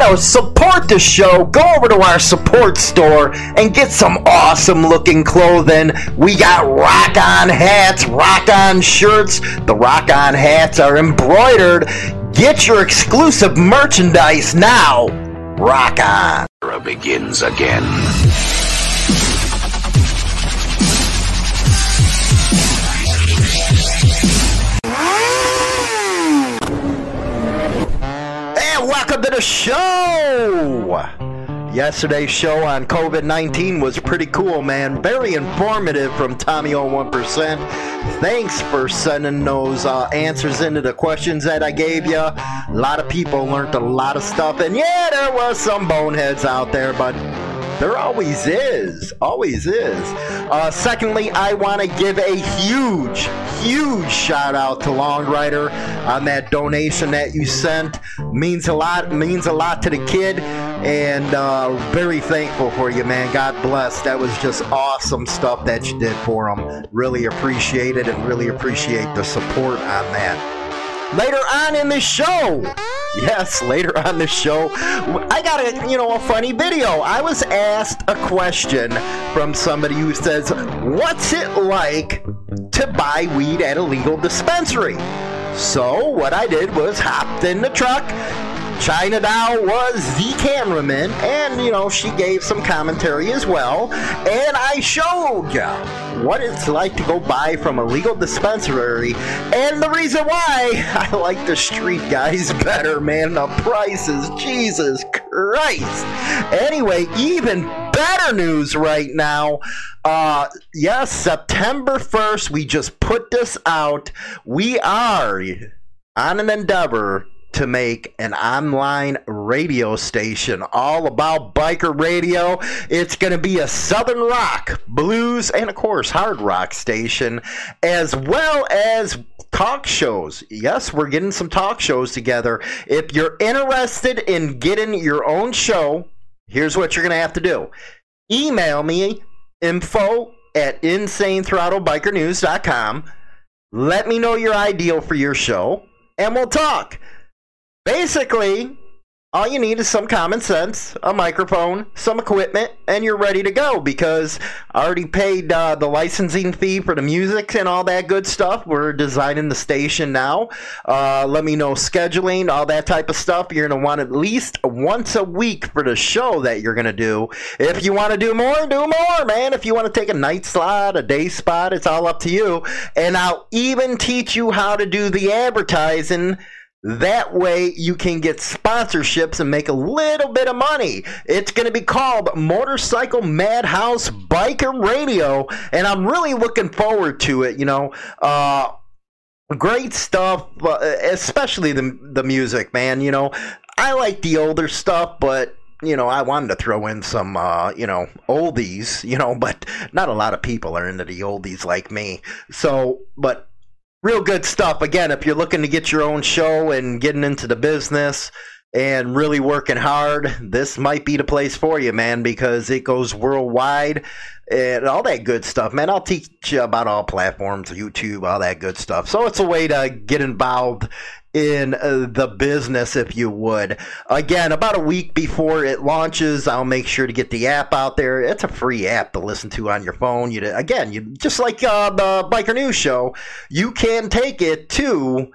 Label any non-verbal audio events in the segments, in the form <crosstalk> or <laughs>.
know, support the show, go over to our support store and get some awesome looking clothing. We got rock on hats, rock on shirts. The rock on hats are embroidered. Get your exclusive merchandise now. Rock on. Begins again. The show! Yesterday's show on COVID 19 was pretty cool, man. Very informative from Tommy 01%. Thanks for sending those uh, answers into the questions that I gave you. A lot of people learned a lot of stuff, and yeah, there was some boneheads out there, but there always is. Always is. Uh, secondly, I want to give a huge, huge shout out to Long Rider on that donation that you sent. Means a lot. Means a lot to the kid, and uh, very thankful for you, man. God bless. That was just awesome stuff that you did for him. Really appreciate it, and really appreciate the support on that later on in the show. Yes, later on the show, I got a you know a funny video. I was asked a question from somebody who says, "What's it like to buy weed at a legal dispensary?" So what I did was hopped in the truck. China Doll was the cameraman, and you know she gave some commentary as well. And I showed you what it's like to go buy from a legal dispensary, and the reason why <laughs> I like the street guys <laughs> better, man. The prices, Jesus Christ. Anyway, even better news right now. Uh, yes, September 1st, we just put this out. We are on an endeavor to make an online radio station all about biker radio. It's going to be a southern rock, blues, and of course, hard rock station, as well as talk shows. Yes, we're getting some talk shows together. If you're interested in getting your own show, here's what you're going to have to do email me info at insanethrottlebikernews.com. Let me know your ideal for your show, and we'll talk. Basically, all you need is some common sense, a microphone, some equipment, and you're ready to go because I already paid uh, the licensing fee for the music and all that good stuff. We're designing the station now. Uh, let me know scheduling, all that type of stuff. You're going to want at least once a week for the show that you're going to do. If you want to do more, do more, man. If you want to take a night slot, a day spot, it's all up to you. And I'll even teach you how to do the advertising that way you can get sponsorships and make a little bit of money. It's going to be called Motorcycle Madhouse Biker Radio, and I'm really looking forward to it. You know, uh, great stuff, uh, especially the the music, man. You know, I like the older stuff, but you know, I wanted to throw in some, uh, you know, oldies, you know, <laughs> but not a lot of people are into the oldies like me. So, but real good stuff. Again, if you're looking to get your own show and getting into the business and really working hard, this might be the place for you, man, because it goes worldwide and all that good stuff, man. I'll teach you about all platforms, YouTube, all that good stuff. So it's a way to get involved in uh, the business, if you would. Again, about a week before it launches, I'll make sure to get the app out there. It's a free app to listen to on your phone. You again, you just like uh, the Biker News Show, you can take it to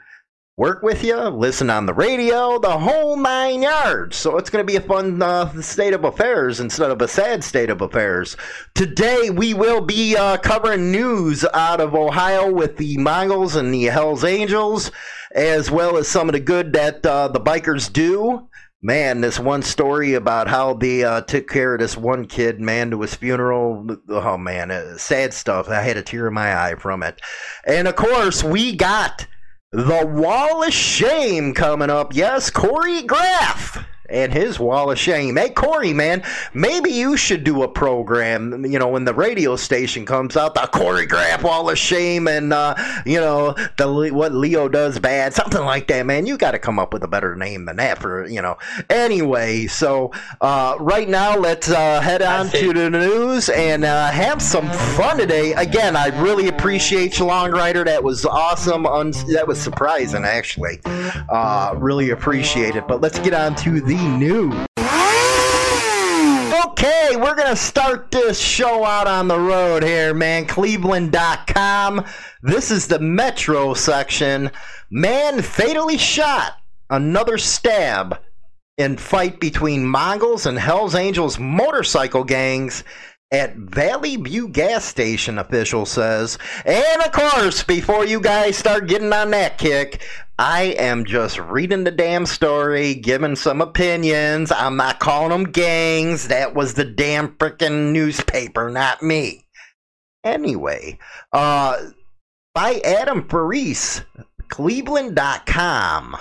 work with you, listen on the radio, the whole nine yards. So it's going to be a fun uh, state of affairs instead of a sad state of affairs. Today we will be uh, covering news out of Ohio with the Mongols and the Hells Angels, as well as some of the good that uh, the bikers do. Man, this one story about how they uh, took care of this one kid, man, to his funeral. Oh, man, uh, sad stuff. I had a tear in my eye from it. And of course, we got the Wall of Shame coming up. Yes, Corey Graff and his wall of shame. Hey, Corey, man, maybe you should do a program, you know, when the radio station comes out, the Corey Graff wall of shame and, uh, you know, the what Leo does bad, something like that, man. You got to come up with a better name than that for, you know. Anyway, so uh, right now, let's uh, head on to the news and uh, have some fun today. Again, I really appreciate you, Long Rider. That was awesome. Un- that was surprising, actually. Uh, really appreciate it. But let's get on to the News. Okay, we're going to start this show out on the road here, man. Cleveland.com. This is the Metro section. Man fatally shot. Another stab in fight between Mongols and Hells Angels motorcycle gangs at Valley View gas station, official says. And of course, before you guys start getting on that kick, I am just reading the damn story, giving some opinions. I'm not calling them gangs. That was the damn freaking newspaper, not me. Anyway, uh, by Adam Ferrise, Cleveland.com.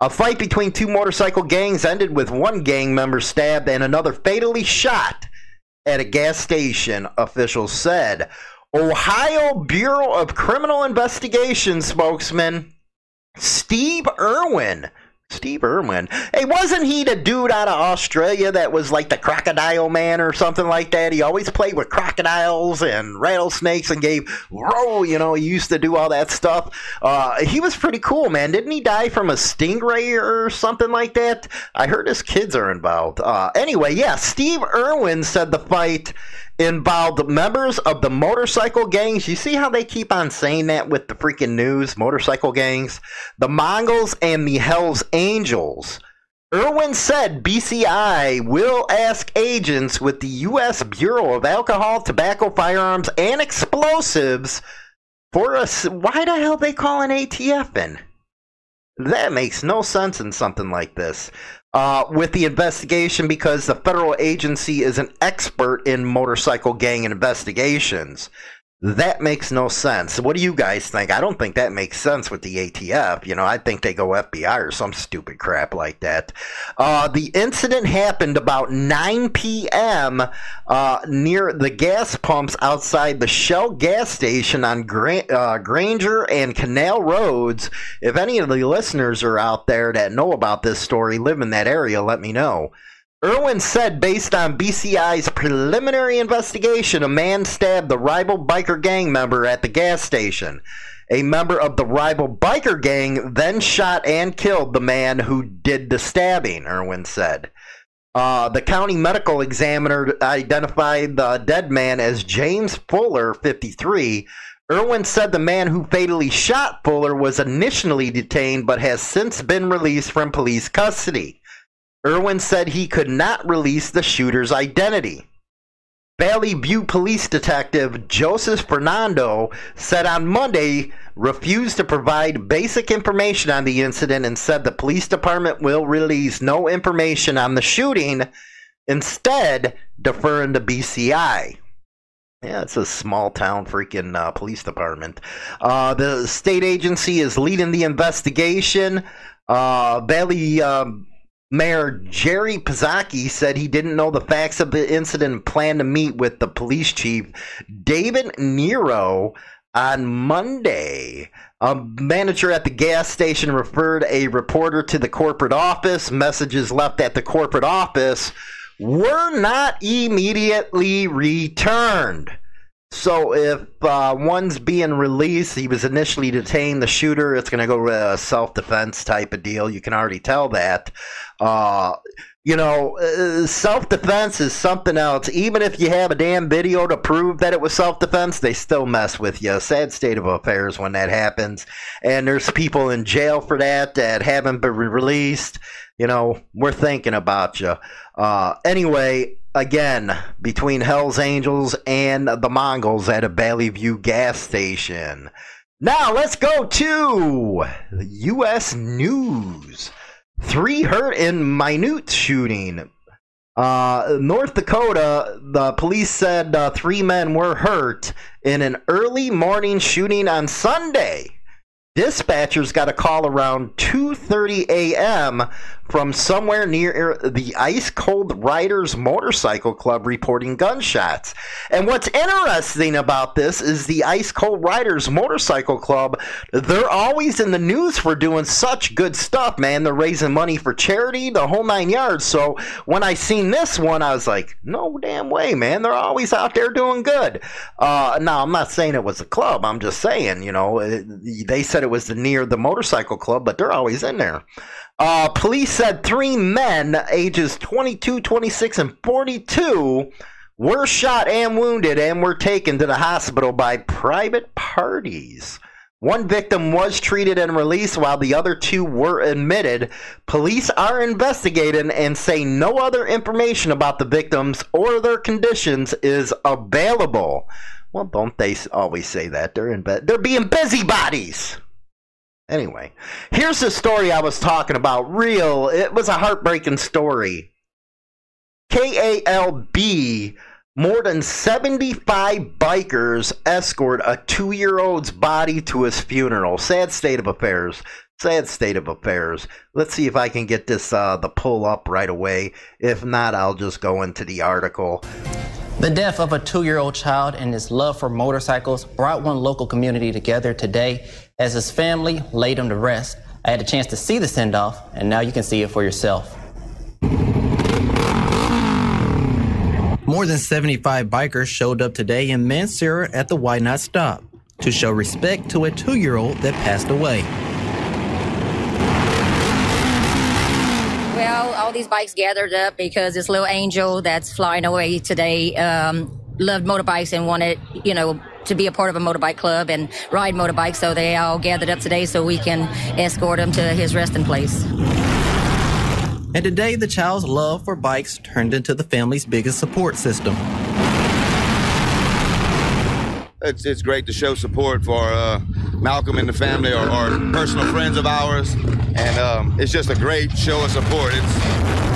A fight between two motorcycle gangs ended with one gang member stabbed and another fatally shot at a gas station, officials said. Ohio Bureau of Criminal Investigation spokesman Steve Irwin. Steve Irwin. Hey, wasn't he the dude out of Australia that was like the crocodile man or something like that? He always played with crocodiles and rattlesnakes and gave row, you know, he used to do all that stuff. Uh, he was pretty cool, man. Didn't he die from a stingray or something like that? I heard his kids are involved. Uh, anyway, yeah, Steve Irwin said the fight involved members of the motorcycle gangs. You see how they keep on saying that with the freaking news? Motorcycle gangs, the Mongols, and the Hells Angels. Irwin said BCI will ask agents with the U.S. Bureau of Alcohol, Tobacco, Firearms, and Explosives for us. Why the hell they call an ATF in? That makes no sense in something like this uh, with the investigation because the federal agency is an expert in motorcycle gang investigations. That makes no sense. What do you guys think? I don't think that makes sense with the ATF. You know, I think they go FBI or some stupid crap like that. Uh, the incident happened about 9 p.m. Uh, near the gas pumps outside the Shell gas station on Gra- uh, Granger and Canal Roads. If any of the listeners are out there that know about this story, live in that area, let me know. Irwin said, based on BCI's preliminary investigation, a man stabbed the rival biker gang member at the gas station. A member of the rival biker gang then shot and killed the man who did the stabbing, Irwin said. Uh, the county medical examiner identified the dead man as James Fuller, 53. Irwin said the man who fatally shot Fuller was initially detained but has since been released from police custody. Irwin said he could not release the shooter's identity. Valley View police detective Joseph Fernando said on Monday refused to provide basic information on the incident and said the police department will release no information on the shooting, instead deferring to BCI. Yeah, it's a small town freaking uh, police department. Uh, the state agency is leading the investigation. Uh, Valley. Um, Mayor Jerry Pizzacki said he didn't know the facts of the incident and planned to meet with the police chief, David Nero, on Monday. A manager at the gas station referred a reporter to the corporate office. Messages left at the corporate office were not immediately returned. So if uh, one's being released, he was initially detained. The shooter, it's going to go to a self defense type of deal. You can already tell that. Uh, you know, uh, self defense is something else. Even if you have a damn video to prove that it was self defense, they still mess with you. Sad state of affairs when that happens. And there's people in jail for that that haven't been released. You know, we're thinking about you. Uh, anyway, again between Hell's Angels and the Mongols at a Valley View gas station. Now let's go to U.S. news. Three hurt in Minot shooting. Uh, North Dakota, the police said uh, three men were hurt in an early morning shooting on Sunday. Dispatchers got a call around 2:30 a.m. from somewhere near the Ice Cold Riders Motorcycle Club reporting gunshots. And what's interesting about this is the Ice Cold Riders Motorcycle Club, they're always in the news for doing such good stuff, man. They're raising money for charity, the whole nine yards. So when I seen this one, I was like, no damn way, man. They're always out there doing good. Uh, now, I'm not saying it was a club. I'm just saying, you know, they said it was near the motorcycle club, but they're always in there. Uh, police said three men, ages 22, 26, and 42, were shot and wounded and were taken to the hospital by private parties. One victim was treated and released while the other two were admitted. Police are investigating and say no other information about the victims or their conditions is available. Well, don't they always say that? They're in bed. They're being busybodies. Anyway, here's the story I was talking about. Real. It was a heartbreaking story. KALB more than 75 bikers escort a two year old's body to his funeral. Sad state of affairs. Sad state of affairs. Let's see if I can get this uh, the pull up right away. If not, I'll just go into the article. The death of a two year old child and his love for motorcycles brought one local community together today as his family laid him to rest. I had a chance to see the send off, and now you can see it for yourself. More than 75 bikers showed up today in Mansura at the Why Not Stop to show respect to a two year old that passed away. Well, all these bikes gathered up because this little angel that's flying away today um, loved motorbikes and wanted, you know, to be a part of a motorbike club and ride motorbikes. So they all gathered up today so we can escort him to his resting place. And today, the child's love for bikes turned into the family's biggest support system. It's, it's great to show support for uh, Malcolm and the family or, or, personal friends of ours. And um, it's just a great show of support. It's, Carter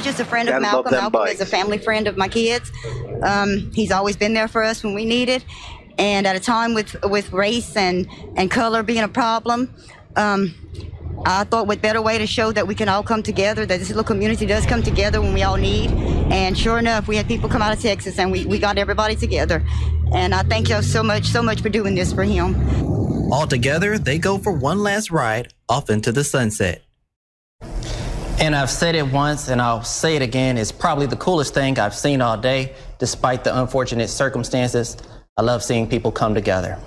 was just a friend of Malcolm. Malcolm bikes. is a family friend of my kids. Um, he's always been there for us when we need it. And at a time with with race and, and color being a problem, um, I thought what better way to show that we can all come together, that this little community does come together when we all need. And sure enough, we had people come out of Texas and we, we got everybody together. And I thank y'all so much, so much for doing this for him. All together, they go for one last ride off into the sunset. And I've said it once and I'll say it again. It's probably the coolest thing I've seen all day, despite the unfortunate circumstances. I love seeing people come together.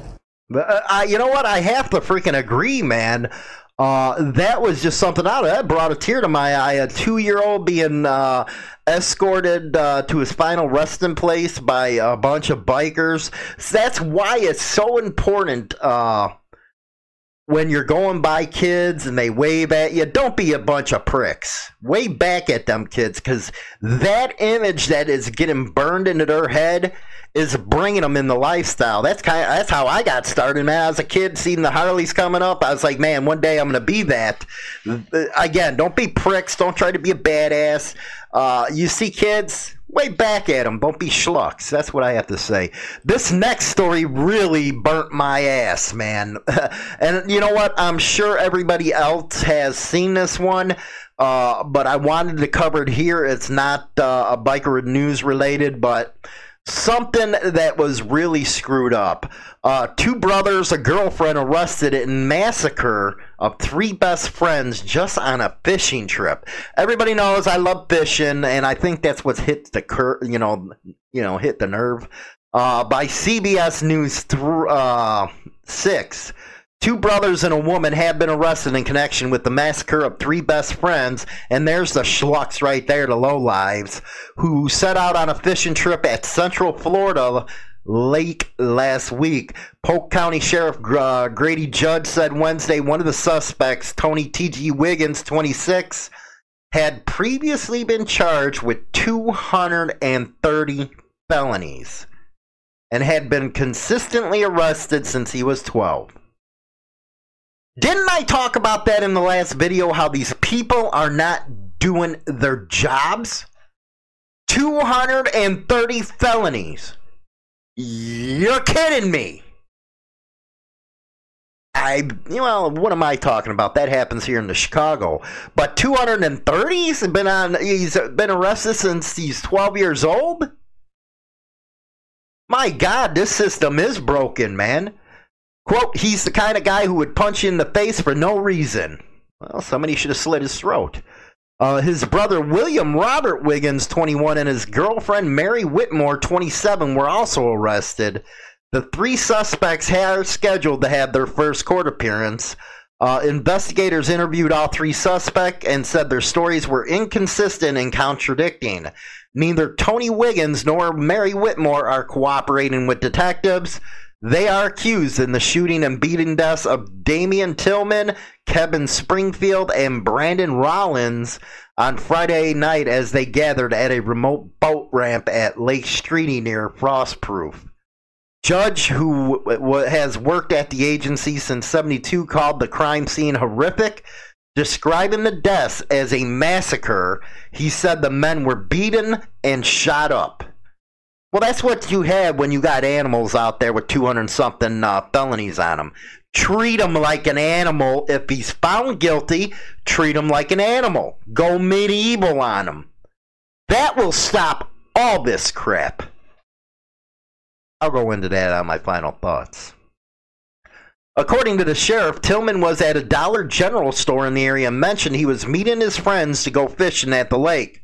Uh, I, you know what? I have to freaking agree, man. Uh, that was just something out of that brought a tear to my eye. A two year old being uh, escorted uh, to his final resting place by a bunch of bikers. That's why it's so important uh, when you're going by kids and they wave at you. Don't be a bunch of pricks. Wave back at them kids because that image that is getting burned into their head is bringing them in the lifestyle. That's kind of, that's how I got started, man. As a kid, seeing the Harleys coming up, I was like, man, one day I'm to be that. Again, don't be pricks. Don't try to be a badass. Uh, you see kids, way back at them. Don't be schlucks. That's what I have to say. This next story really burnt my ass, man. <laughs> and you know what? I'm sure everybody else has seen this one. Uh, but I wanted to cover it here. It's not uh, a biker news related, but something that was really screwed up. Uh, two brothers, a girlfriend arrested in massacre of three best friends just on a fishing trip. Everybody knows I love fishing, and I think that's what hit the cur- you know, you know, hit the nerve. Uh, by CBS News th- uh, six. Two brothers and a woman have been arrested in connection with the massacre of three best friends, and there's the schlucks right there, the low lives, who set out on a fishing trip at Central Florida late last week. Polk County Sheriff uh, Grady Judd said Wednesday one of the suspects, Tony T.G. Wiggins, 26, had previously been charged with 230 felonies and had been consistently arrested since he was 12. Didn't I talk about that in the last video? How these people are not doing their jobs? 230 felonies. You're kidding me. I, well, what am I talking about? That happens here in the Chicago. But 230? He's been on, he's been arrested since he's 12 years old? My God, this system is broken, man. Quote, he's the kind of guy who would punch you in the face for no reason. Well, somebody should have slit his throat. Uh, his brother William Robert Wiggins, 21, and his girlfriend Mary Whitmore, 27, were also arrested. The three suspects are scheduled to have their first court appearance. Uh, investigators interviewed all three suspects and said their stories were inconsistent and contradicting. Neither Tony Wiggins nor Mary Whitmore are cooperating with detectives. They are accused in the shooting and beating deaths of Damian Tillman, Kevin Springfield, and Brandon Rollins on Friday night as they gathered at a remote boat ramp at Lake Streety near Frostproof. Judd, who has worked at the agency since 72, called the crime scene horrific, describing the deaths as a massacre. He said the men were beaten and shot up. Well, that's what you had when you got animals out there with 200 something uh, felonies on them. Treat him like an animal. If he's found guilty, treat him like an animal. Go medieval on him. That will stop all this crap. I'll go into that on my final thoughts. According to the sheriff, Tillman was at a Dollar General store in the area and mentioned he was meeting his friends to go fishing at the lake.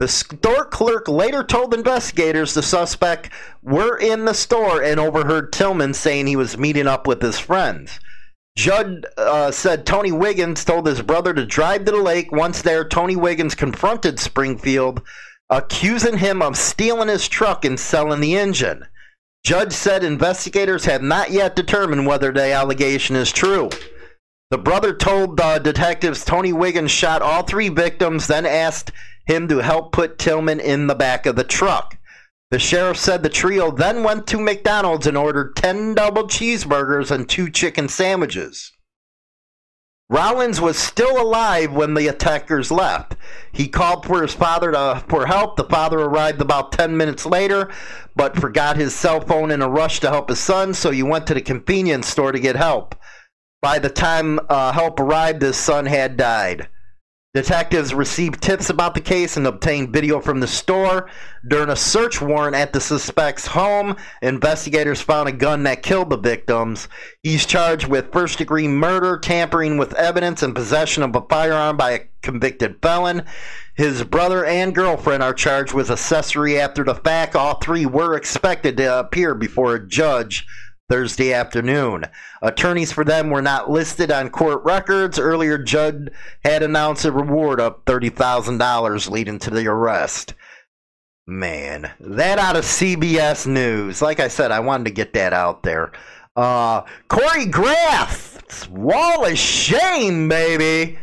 The store clerk later told investigators the suspect were in the store and overheard Tillman saying he was meeting up with his friends. Judd uh, said Tony Wiggins told his brother to drive to the lake. Once there, Tony Wiggins confronted Springfield, accusing him of stealing his truck and selling the engine. Judd said investigators have not yet determined whether the allegation is true. The brother told uh, detectives Tony Wiggins shot all three victims, then asked him to help put Tillman in the back of the truck. The sheriff said the trio then went to McDonald's and ordered 10 double cheeseburgers and two chicken sandwiches. Rollins was still alive when the attackers left. He called for his father to, for help. The father arrived about 10 minutes later, but forgot his cell phone in a rush to help his son, so he went to the convenience store to get help. By the time uh, help arrived, his son had died. Detectives received tips about the case and obtained video from the store. During a search warrant at the suspect's home, investigators found a gun that killed the victims. He's charged with first degree murder, tampering with evidence, and possession of a firearm by a convicted felon. His brother and girlfriend are charged with accessory after the fact. All three were expected to appear before a judge Thursday afternoon. Attorneys for them were not listed on court records. Earlier, Judd had announced a reward of $30,000 leading to the arrest. Man, that out of CBS News. Like I said, I wanted to get that out there. Uh, Corey Graff, wall of shame, baby.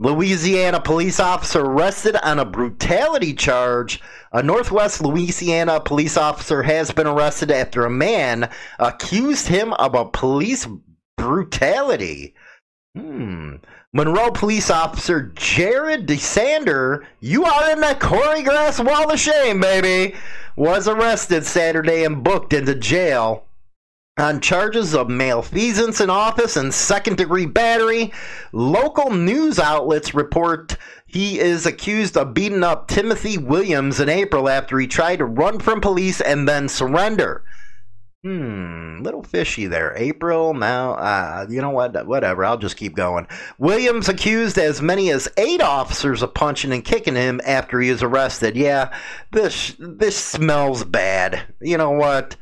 Louisiana police officer arrested on a brutality charge a Northwest Louisiana police officer has been arrested after a man accused him of a police brutality. Hmm. Monroe police officer Jared DeSander, you are in the Corey Graff wall of shame, baby, was arrested Saturday and booked into jail on charges of malfeasance in office and second degree battery. Local news outlets report he is accused of beating up Timothy Williams in April after he tried to run from police and then surrender. Hmm, little fishy there. April, now, uh, you know what? Whatever, I'll just keep going. Williams accused as many as eight officers of punching and kicking him after he was arrested. Yeah, this this smells bad. You know what?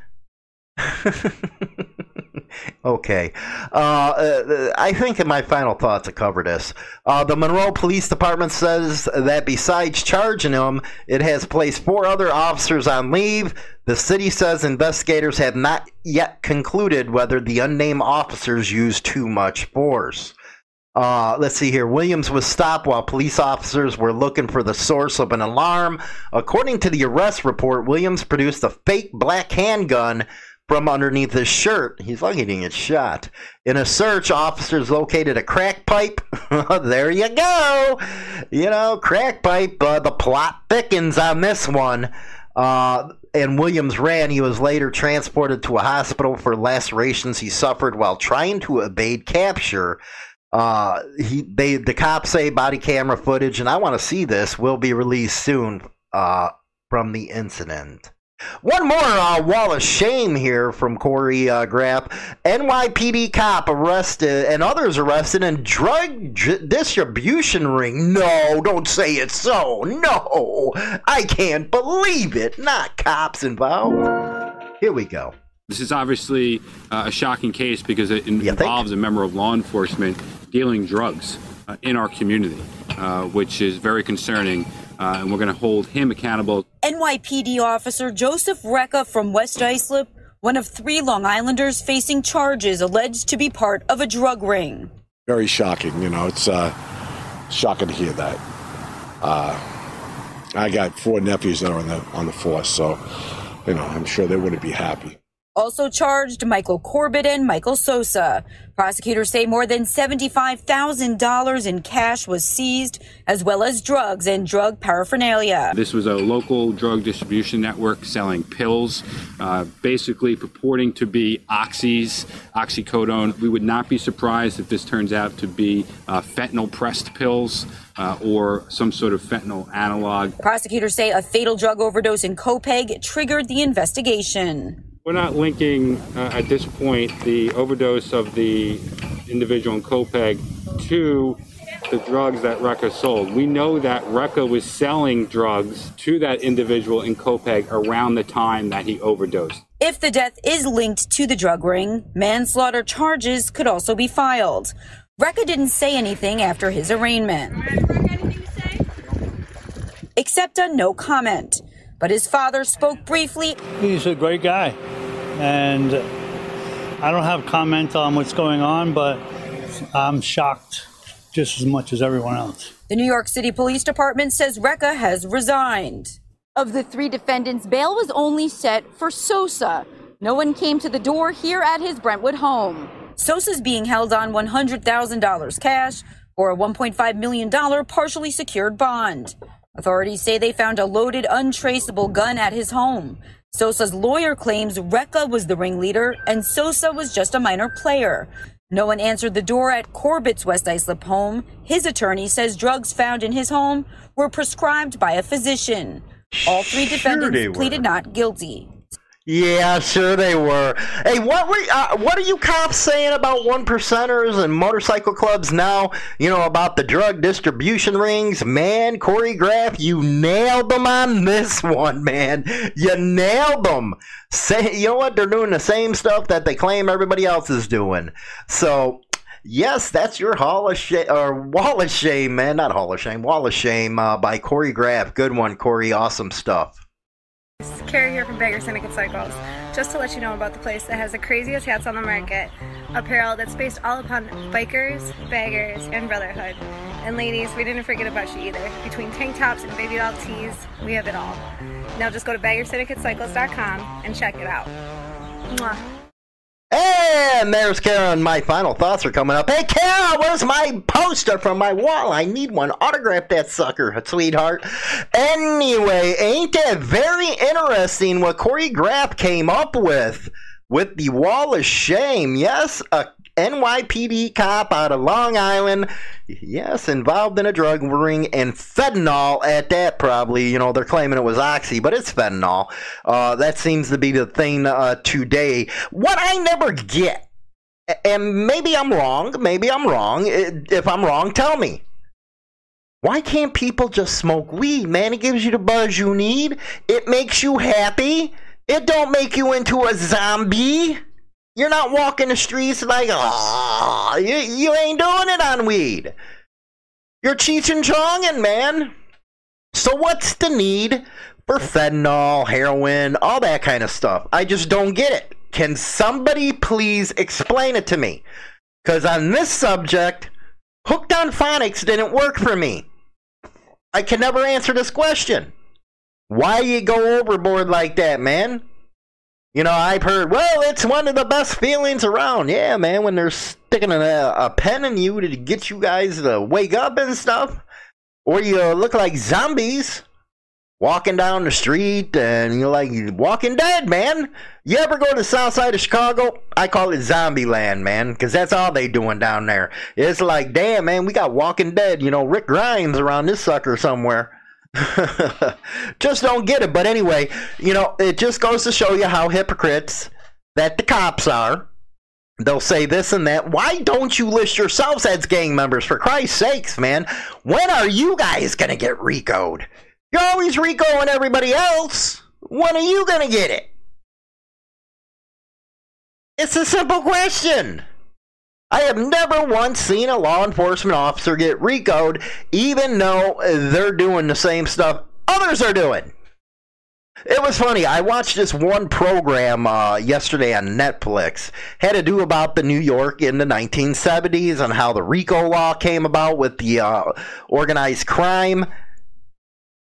<laughs> okay. Uh, uh, I think in my final thoughts to cover this, uh, the Monroe Police Department says that besides charging him, it has placed four other officers on leave. The city says investigators have not yet concluded whether the unnamed officers used too much force. Uh, let's see here. Williams was stopped while police officers were looking for the source of an alarm. According to the arrest report, Williams produced a fake black handgun from underneath his shirt. He's he didn't get shot. In a search, officers located a crack pipe. <laughs> there you go. You know, crack pipe. Uh, the plot thickens on this one. Uh, and Williams ran. He was later transported to a hospital for lacerations he suffered while trying to evade capture. Uh, he, they, the cops say body camera footage, and I want to see this, will be released soon uh, from the incident. One more uh, wall of shame here from Corey uh, Graff. NYPD cop arrested and others arrested in drug distribution ring. No, don't say it so. No, I can't believe it. Not cops involved. Here we go. This is obviously uh, a shocking case because it involves a member of law enforcement dealing drugs uh, in our community, uh, which is very concerning. Uh, and we're going to hold him accountable. NYPD officer Joseph Recca from West Islip, one of three Long Islanders facing charges alleged to be part of a drug ring. Very shocking. You know, it's uh, shocking to hear that. Uh, I got four nephews that are on the on the force, so you know, I'm sure they wouldn't be happy. Also charged Michael Corbett and Michael Sosa. Prosecutors say more than $75,000 in cash was seized, as well as drugs and drug paraphernalia. This was a local drug distribution network selling pills, uh, basically purporting to be oxys, oxycodone. We would not be surprised if this turns out to be uh, fentanyl pressed pills. Uh, or some sort of fentanyl analog. Prosecutors say a fatal drug overdose in Copiague triggered the investigation. We're not linking uh, at this point the overdose of the individual in Copiague to the drugs that Recca sold. We know that Recca was selling drugs to that individual in Copiague around the time that he overdosed. If the death is linked to the drug ring, manslaughter charges could also be filed. Recca didn't say anything after his arraignment. Except a no comment. But his father spoke briefly. He's a great guy. And I don't have comment on what's going on, but I'm shocked just as much as everyone else. The New York City Police Department says Recca has resigned. Of the three defendants, bail was only set for Sosa. No one came to the door here at his Brentwood home. Sosa's being held on $100,000 cash or a $1.5 million partially secured bond. Authorities say they found a loaded, untraceable gun at his home. Sosa's lawyer claims Recca was the ringleader and Sosa was just a minor player. No one answered the door at Corbett's West Islip home. His attorney says drugs found in his home were prescribed by a physician. All three defendants pleaded not guilty. Yeah, sure they were. Hey, what were uh, what are you cops saying about one percenters and motorcycle clubs now? You know about the drug distribution rings, man. Corey Choreograph, you nailed them on this <laughs> one, man. You nailed them. Say, you know what? They're doing the same stuff that they claim everybody else is doing. So Yes, that's your Hall of Shame or Wall of Shame, man. Not Hall of Shame, Wall of Shame uh, by Corey Graff. Good one, Corey. Awesome stuff. Carrie here from Bagger Syndicate Cycles. Just to let you know about the place that has the craziest hats on the market. Apparel that's based all upon bikers, baggers, and brotherhood. And ladies, we didn't forget about you either. Between tank tops and baby doll tees, we have it all. Now just go to baggersyndicatecycles.com and check it out. Mwah. And there's Karen. My final thoughts are coming up. Hey, Karen, where's my poster from my wall? I need one. Autograph that sucker, sweetheart. Anyway, ain't that very interesting what Corey Graff came up with? With the wall of shame. Yes, a NYPD cop out of Long Island. Yes, involved in a drug ring and fentanyl at that, probably. You know, they're claiming it was oxy, but it's fentanyl. Uh, that seems to be the thing uh, today. What I never get, and maybe I'm wrong, maybe I'm wrong. If I'm wrong, tell me. Why can't people just smoke weed, man? It gives you the buzz you need. It makes you happy. It don't make you into a zombie. You're not walking the streets like, oh, you, you ain't doing it on weed. You're Cheech and Chonging, man. So what's the need for fentanyl, heroin, all that kind of stuff? I just don't get it. Can somebody please explain it to me? Because on this subject, hooked on phonics didn't work for me. I can never answer this question. Why you go overboard like that, man? You know, I've heard, well, it's one of the best feelings around. Yeah, man, when they're sticking a, a pen in you to get you guys to wake up and stuff. Or you look like zombies walking down the street and you're like walking dead, man. You ever go to the south side of Chicago? I call it zombie land, man, because that's all they doing down there. It's like, damn, man, we got Walking Dead, you know, Rick Grimes around this sucker somewhere. <laughs> just don't get it. But anyway, you know, it just goes to show you how hypocrites that the cops are. They'll say this and that. Why don't you list yourselves as gang members? For Christ's sakes, man. When are you guys going to get RICO'd? You're always RICOing everybody else. When are you going to get it? It's a simple question. I have never once seen a law enforcement officer get RICO'd, even though they're doing the same stuff others are doing. It was funny. I watched this one program uh, yesterday on Netflix. Had to do about the New York in the 1970s and how the RICO law came about with the uh, organized crime.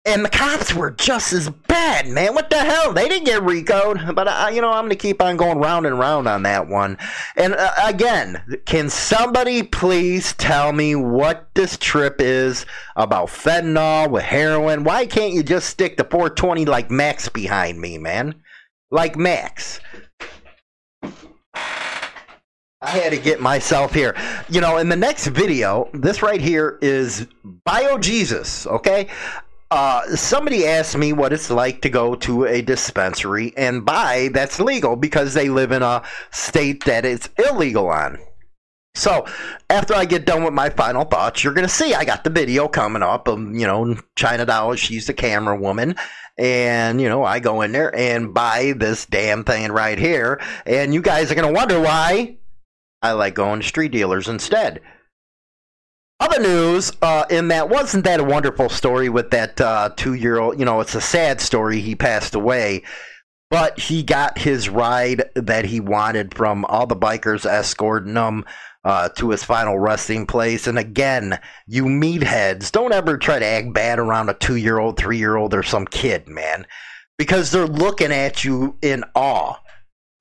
And the cops were just as bad, man. What the hell? They didn't get RICO'd. But, uh, you know, I'm going to keep on going round and round on that one. And uh, again, can somebody please tell me what this trip is about fentanyl with heroin? Why can't you just stick to 420 like Max behind me, man? Like Max. I had to get myself here. You know, in the next video, this right here is Bio Jesus, okay? Uh, somebody asked me what it's like to go to a dispensary and buy that's legal because they live in a state that it's illegal on. So, after I get done with my final thoughts, you're going to see I got the video coming up of, you know, China Doll, she's the camera woman. And, you know, I go in there and buy this damn thing right here. And you guys are going to wonder why I like going to street dealers instead. Other news uh, in that wasn't that a wonderful story with that uh, two year old? You know, it's a sad story. He passed away, but he got his ride that he wanted from all the bikers escorting him uh, to his final resting place. And again, you meatheads, don't ever try to act bad around a two year old, three year old, or some kid, man, because they're looking at you in awe.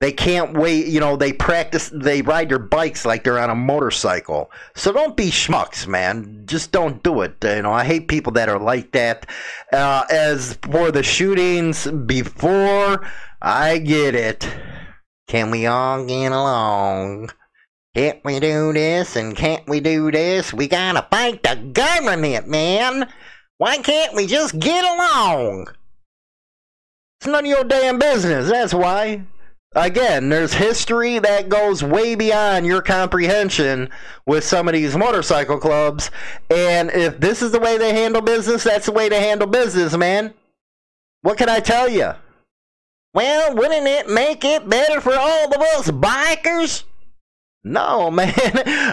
They can't wait, you know, they practice, they ride their bikes like they're on a motorcycle. So don't be schmucks, man. Just don't do it. You know, I hate people that are like that. Uh, as for the shootings before, I get it. Can we all get along? Can't we do this and can't we do this? We gotta fight the government, man. Why can't we just get along? It's none of your damn business, that's why. Again, there's history that goes way beyond your comprehension with some of these motorcycle clubs. And if this is the way they handle business, that's the way to handle business, man. What can I tell you? Well, wouldn't it make it better for all of us bikers? No, <laughs> man.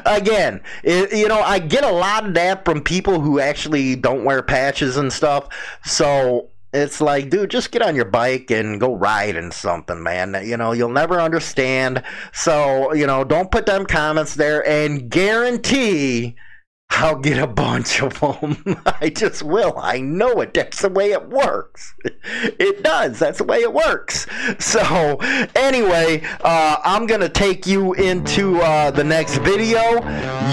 Again, it, you know, I get a lot of that from people who actually don't wear patches and stuff. So it's like, dude, just get on your bike and go ride in something, man. You know, you'll never understand. So, you know, don't put them comments there and guarantee I'll get a bunch of them. <laughs> I just will. I know it. That's the way it works. It does. That's the way it works. So, anyway, uh, I'm going to take you into uh, the next video.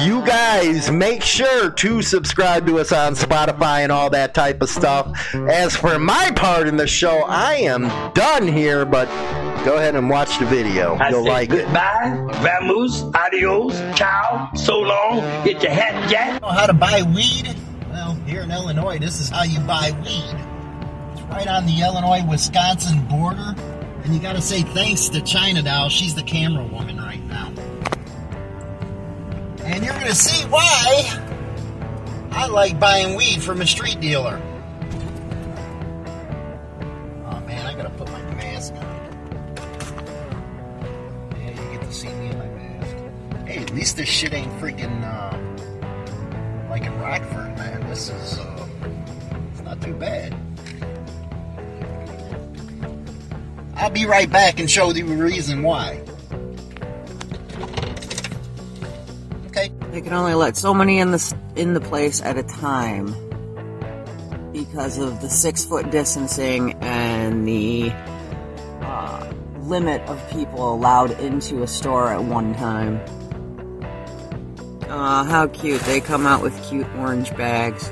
You guys make sure to subscribe to us on Spotify and all that type of stuff. As for my part in the show, I am done here, but go ahead and watch the video. I You'll say like it. goodbye, vamoose, adios, ciao, so long, get your hat jack. know how to buy weed? Well, here in Illinois, this is how you buy weed. It's right on the Illinois Wisconsin border. And you got to say thanks to China Doll. She's the camera woman right now. And you're going to see why I like buying weed from a street dealer. Hey, at least this shit ain't freaking. Uh, like in Rockford, man. This is uh, it's not too bad. I'll be right back and show you the reason why. Okay. They can only let so many in the in the place at a time because of the six foot distancing and the uh, limit of people allowed into a store at one time. Aw, how cute. They come out with cute orange bags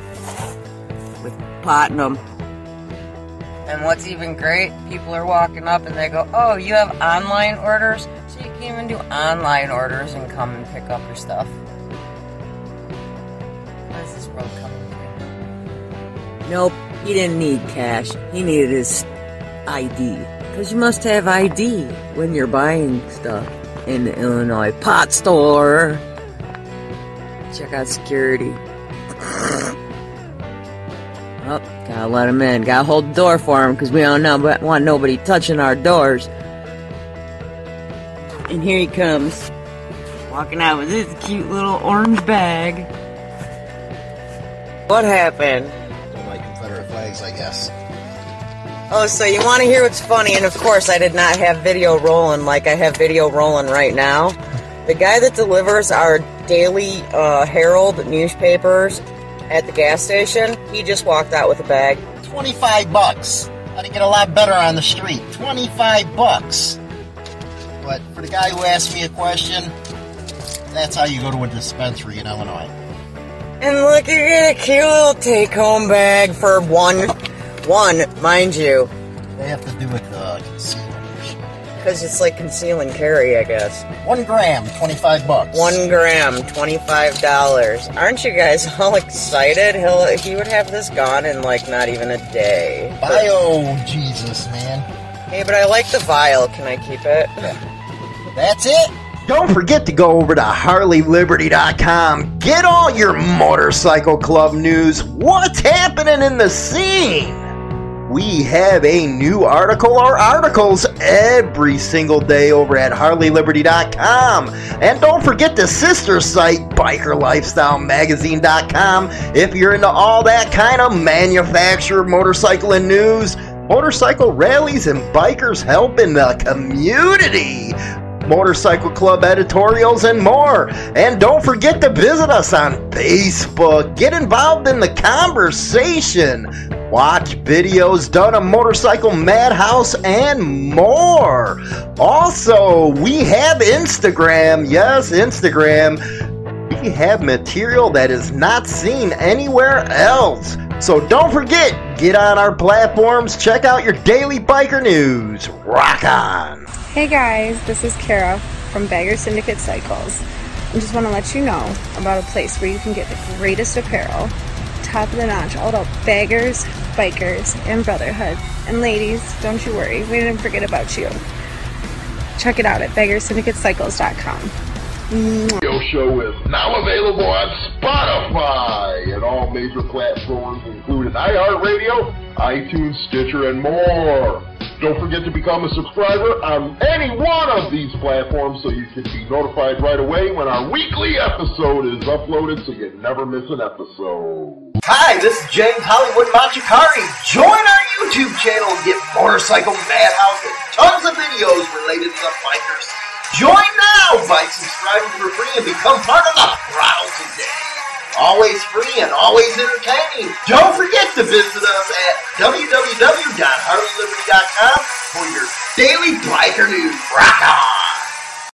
with pot in them. And what's even great, people are walking up and they go, Oh, you have online orders? So you can even do online orders and come and pick up your stuff. What is this world coming? Nope, he didn't need cash. He needed his ID. Because you must have ID when you're buying stuff in the Illinois pot store. Check out security. Oh, gotta let him in. Gotta hold the door for him because we don't know, but want nobody touching our doors. And here he comes, walking out with his cute little orange bag. What happened? Don't like Confederate flags, I guess. Oh, so you want to hear what's funny? And of course, I did not have video rolling like I have video rolling right now. The guy that delivers our daily uh, Herald newspapers at the gas station, he just walked out with a bag. 25 bucks. How to get a lot better on the street. 25 bucks. But for the guy who asked me a question, that's how you go to a dispensary in Illinois. And look, you get a cute little take-home bag for one, one, mind you. They have to do with the concealment. Because it's like conceal and carry, I guess. One gram, 25 bucks. One gram, $25. Aren't you guys <laughs> all excited? He'll, he would have this gone in like not even a day. Bio Jesus, man. Hey, but I like the vial. Can I keep it? That's it. Don't forget to go over to HarleyLiberty.com. Get all your motorcycle club news. What's happening in the scene? We have a new article. Or articles every single day over at HarleyLiberty.com. And don't forget the sister site, BikerLifestyleMagazine.com, if you're into all that kind of manufacturer motorcycle and news, motorcycle rallies, and bikers helping the community motorcycle club editorials, and more. And don't forget to visit us on Facebook. Get involved in the conversation. Watch videos done on Motorcycle Madhouse and more. Also, we have Instagram. Yes, Instagram. We have material that is not seen anywhere else. So don't forget, get on our platforms, check out your daily biker news. Rock on! Hey guys, this is Kara from Bagger Syndicate Cycles. I just want to let you know about a place where you can get the greatest apparel, top of the notch, all about baggers, bikers, and brotherhood. And ladies, don't you worry, we didn't forget about you. Check it out at baggersyndicatecycles.com. Radio show is now available on Spotify and all major platforms, including iHeartRadio, iTunes, Stitcher, and more. Don't forget to become a subscriber on any one of these platforms so you can be notified right away when our weekly episode is uploaded so you never miss an episode. Hi, this is James Hollywood Machikari. Join our YouTube channel and get Motorcycle Madhouse and tons of videos related to the bikers. Join now by subscribing for free and become part of the crowd today. Always free and always entertaining. Don't forget to visit us at www.harleyliberty.com for your daily biker news. Rock on!